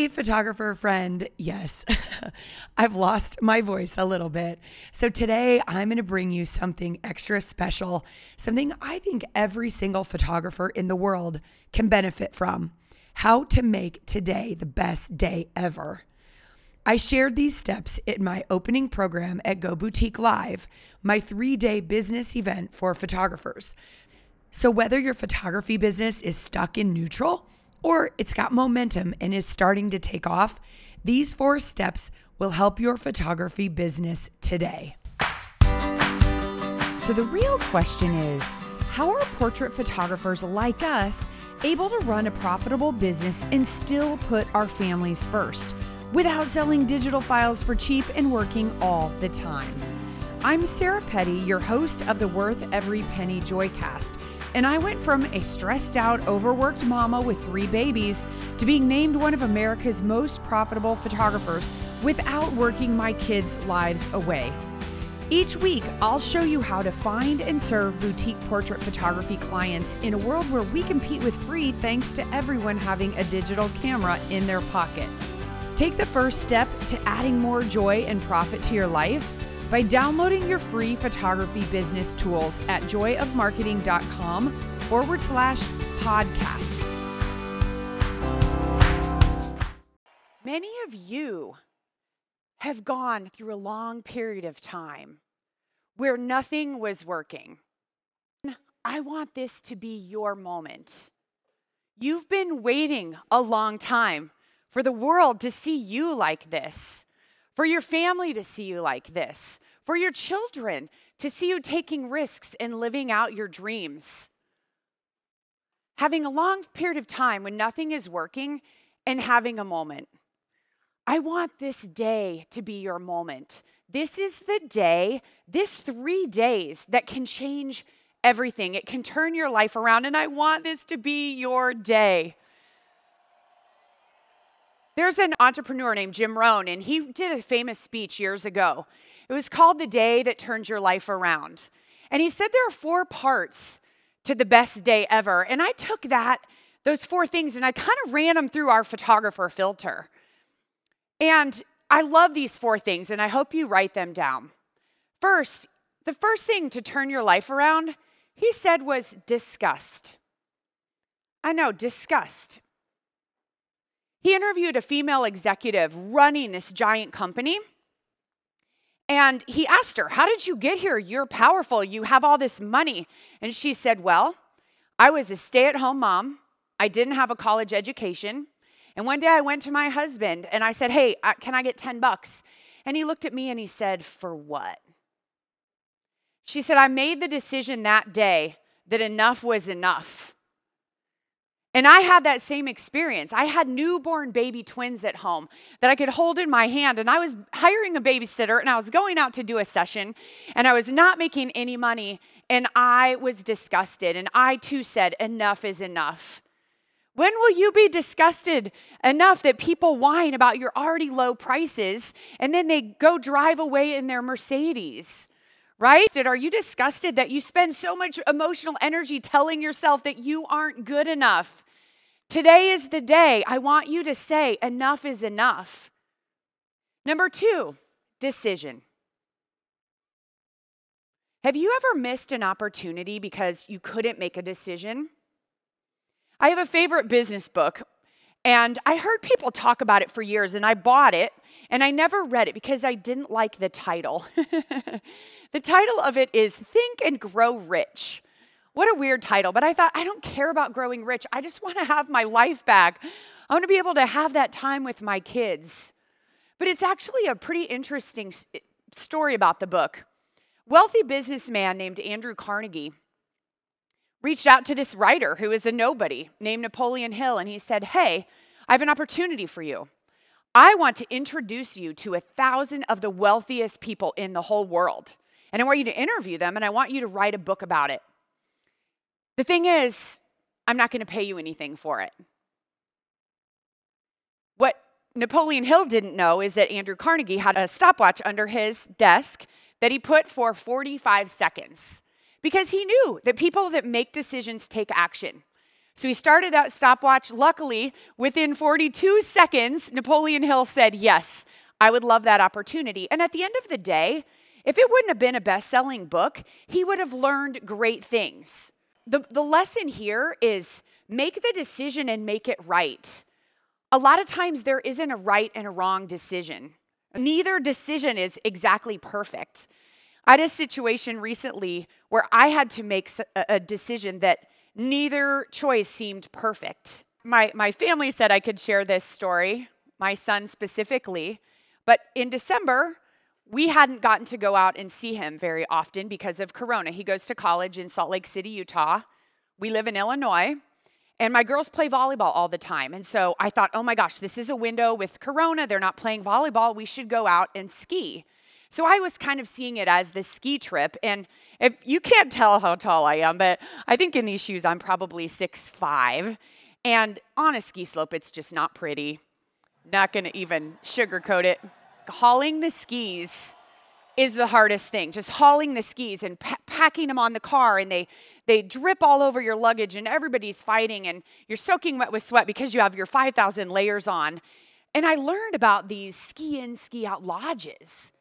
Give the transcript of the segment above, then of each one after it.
Hey, photographer friend. Yes, I've lost my voice a little bit. So today I'm going to bring you something extra special, something I think every single photographer in the world can benefit from. How to make today the best day ever. I shared these steps in my opening program at Go Boutique Live, my three day business event for photographers. So, whether your photography business is stuck in neutral, or it's got momentum and is starting to take off, these four steps will help your photography business today. So, the real question is how are portrait photographers like us able to run a profitable business and still put our families first without selling digital files for cheap and working all the time? I'm Sarah Petty, your host of the Worth Every Penny Joycast and I went from a stressed out, overworked mama with three babies to being named one of America's most profitable photographers without working my kids' lives away. Each week, I'll show you how to find and serve boutique portrait photography clients in a world where we compete with free thanks to everyone having a digital camera in their pocket. Take the first step to adding more joy and profit to your life by downloading your free photography business tools at joyofmarketing.com forward slash podcast. Many of you have gone through a long period of time where nothing was working. I want this to be your moment. You've been waiting a long time for the world to see you like this for your family to see you like this, for your children to see you taking risks and living out your dreams. Having a long period of time when nothing is working and having a moment. I want this day to be your moment. This is the day, this three days that can change everything. It can turn your life around, and I want this to be your day. There's an entrepreneur named Jim Rohn, and he did a famous speech years ago. It was called The Day That Turns Your Life Around. And he said there are four parts to the best day ever. And I took that, those four things, and I kind of ran them through our photographer filter. And I love these four things, and I hope you write them down. First, the first thing to turn your life around, he said, was disgust. I know, disgust. He interviewed a female executive running this giant company. And he asked her, How did you get here? You're powerful. You have all this money. And she said, Well, I was a stay at home mom. I didn't have a college education. And one day I went to my husband and I said, Hey, uh, can I get 10 bucks? And he looked at me and he said, For what? She said, I made the decision that day that enough was enough. And I had that same experience. I had newborn baby twins at home that I could hold in my hand. And I was hiring a babysitter and I was going out to do a session and I was not making any money. And I was disgusted. And I too said, Enough is enough. When will you be disgusted enough that people whine about your already low prices and then they go drive away in their Mercedes? Right? Are you disgusted that you spend so much emotional energy telling yourself that you aren't good enough? Today is the day I want you to say, enough is enough. Number two, decision. Have you ever missed an opportunity because you couldn't make a decision? I have a favorite business book, and I heard people talk about it for years, and I bought it, and I never read it because I didn't like the title. the title of it is Think and Grow Rich. What a weird title, but I thought, I don't care about growing rich. I just want to have my life back. I want to be able to have that time with my kids. But it's actually a pretty interesting story about the book. Wealthy businessman named Andrew Carnegie reached out to this writer who is a nobody named Napoleon Hill, and he said, Hey, I have an opportunity for you. I want to introduce you to a thousand of the wealthiest people in the whole world. And I want you to interview them, and I want you to write a book about it. The thing is, I'm not going to pay you anything for it. What Napoleon Hill didn't know is that Andrew Carnegie had a stopwatch under his desk that he put for 45 seconds because he knew that people that make decisions take action. So he started that stopwatch. Luckily, within 42 seconds, Napoleon Hill said, Yes, I would love that opportunity. And at the end of the day, if it wouldn't have been a best selling book, he would have learned great things. The, the lesson here is make the decision and make it right. A lot of times, there isn't a right and a wrong decision. Neither decision is exactly perfect. I had a situation recently where I had to make a decision that neither choice seemed perfect. My, my family said I could share this story, my son specifically, but in December, we hadn't gotten to go out and see him very often because of Corona. He goes to college in Salt Lake City, Utah. We live in Illinois. And my girls play volleyball all the time. And so I thought, oh my gosh, this is a window with Corona. They're not playing volleyball. We should go out and ski. So I was kind of seeing it as the ski trip. And if you can't tell how tall I am, but I think in these shoes I'm probably six five. And on a ski slope, it's just not pretty. Not gonna even sugarcoat it. Hauling the skis is the hardest thing. Just hauling the skis and pa- packing them on the car, and they they drip all over your luggage, and everybody's fighting, and you're soaking wet with sweat because you have your 5,000 layers on. And I learned about these ski in, ski out lodges,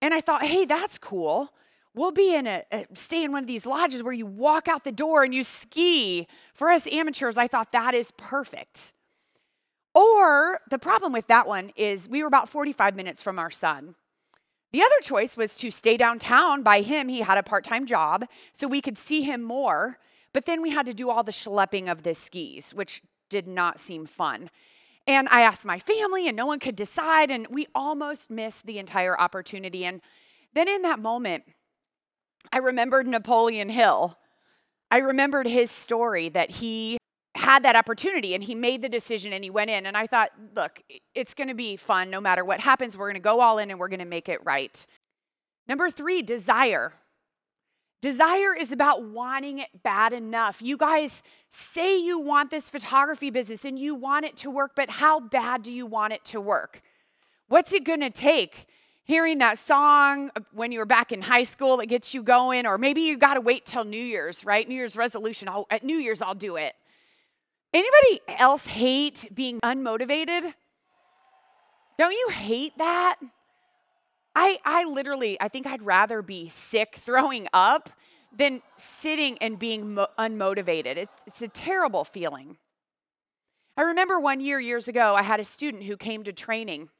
and I thought, hey, that's cool. We'll be in a, a stay in one of these lodges where you walk out the door and you ski. For us amateurs, I thought that is perfect. Or the problem with that one is we were about 45 minutes from our son. The other choice was to stay downtown by him. He had a part time job, so we could see him more. But then we had to do all the schlepping of the skis, which did not seem fun. And I asked my family, and no one could decide, and we almost missed the entire opportunity. And then in that moment, I remembered Napoleon Hill. I remembered his story that he had that opportunity and he made the decision and he went in. And I thought, look, it's going to be fun no matter what happens. We're going to go all in and we're going to make it right. Number three, desire. Desire is about wanting it bad enough. You guys say you want this photography business and you want it to work, but how bad do you want it to work? What's it to take? Hearing that song uh, when you were back in high school that gets you going, or maybe you got to wait till New Year's, right? New Year's resolution. I'll, at New Year's, I'll do it. Anybody else hate being unmotivated? Don't you hate that? I, I literally, I think I'd rather be sick throwing up than sitting and being mo- unmotivated. It's, it's a terrible feeling. I remember one year, years ago, I had a student who came to training.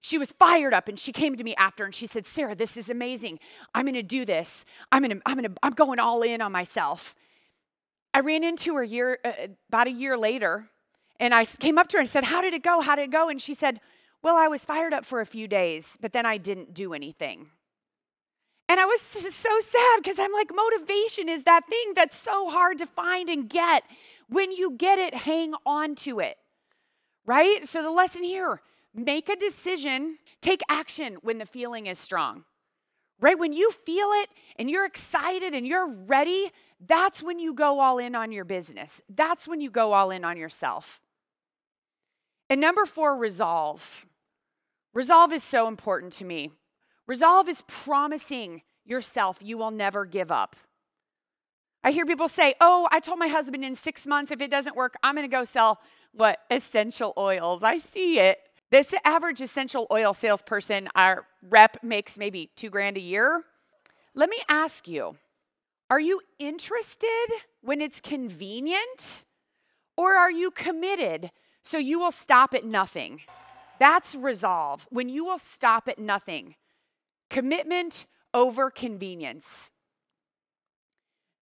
She was fired up and she came to me after and she said, Sarah, this is amazing. I'm gonna do this. I'm gonna, I'm gonna, I'm going all in on myself. I ran into her year, uh, about a year later, and I came up to her and said, How did it go? How did it go? And she said, Well, I was fired up for a few days, but then I didn't do anything. And I was so sad because I'm like, motivation is that thing that's so hard to find and get. When you get it, hang on to it, right? So the lesson here make a decision, take action when the feeling is strong, right? When you feel it and you're excited and you're ready, that's when you go all in on your business. That's when you go all in on yourself. And number four, resolve. Resolve is so important to me. Resolve is promising yourself you will never give up. I hear people say, Oh, I told my husband in six months, if it doesn't work, I'm gonna go sell what? Essential oils. I see it. This average essential oil salesperson, our rep makes maybe two grand a year. Let me ask you are you interested when it's convenient? Or are you committed so you will stop at nothing? That's resolve. When you will stop at nothing, commitment over convenience.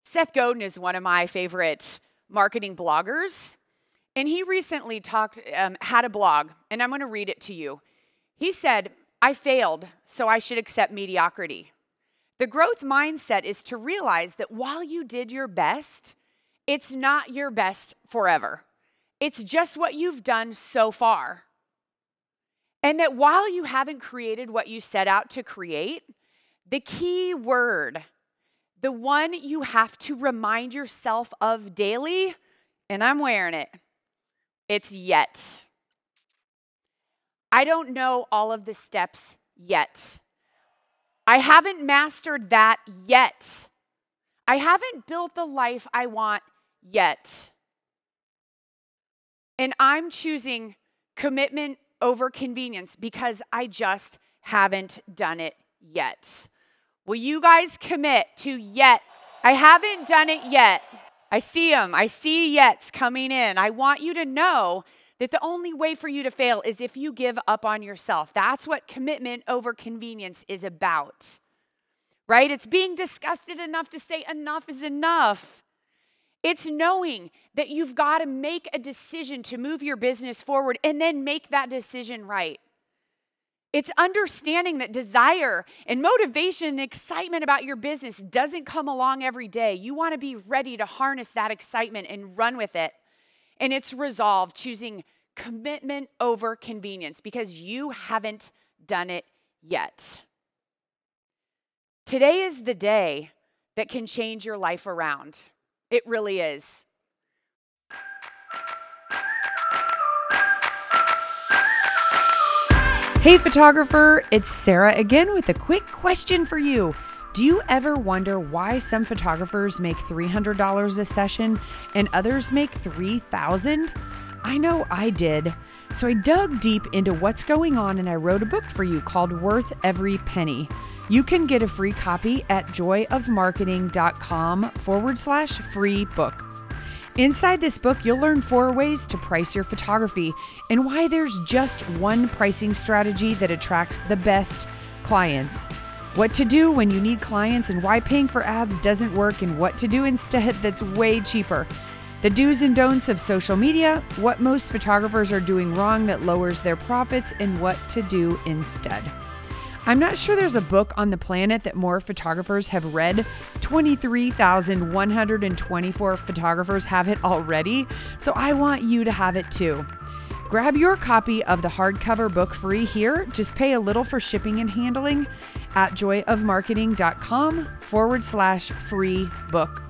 Seth Godin is one of my favorite marketing bloggers. And he recently talked, um, had a blog, and I'm going to read it to you. He said, I failed, so I should accept mediocrity. The growth mindset is to realize that while you did your best, it's not your best forever. It's just what you've done so far. And that while you haven't created what you set out to create, the key word, the one you have to remind yourself of daily, and I'm wearing it, it's yet. I don't know all of the steps yet. I haven't mastered that yet. I haven't built the life I want yet. And I'm choosing commitment over convenience because I just haven't done it yet. Will you guys commit to yet? I haven't done it yet. I see them. I see yets coming in. I want you to know that the only way for you to fail is if you give up on yourself. That's what commitment over convenience is about, right? It's being disgusted enough to say enough is enough. It's knowing that you've got to make a decision to move your business forward and then make that decision right. It's understanding that desire and motivation and excitement about your business doesn't come along every day. You want to be ready to harness that excitement and run with it. And it's resolve, choosing commitment over convenience because you haven't done it yet. Today is the day that can change your life around. It really is. Hey, photographer, it's Sarah again with a quick question for you. Do you ever wonder why some photographers make $300 a session and others make 3,000? I know I did. So I dug deep into what's going on and I wrote a book for you called Worth Every Penny. You can get a free copy at joyofmarketing.com forward slash free book. Inside this book, you'll learn four ways to price your photography and why there's just one pricing strategy that attracts the best clients. What to do when you need clients and why paying for ads doesn't work, and what to do instead that's way cheaper. The do's and don'ts of social media, what most photographers are doing wrong that lowers their profits, and what to do instead. I'm not sure there's a book on the planet that more photographers have read. 23,124 photographers have it already, so I want you to have it too. Grab your copy of the hardcover book free here. Just pay a little for shipping and handling at joyofmarketing.com forward slash free book.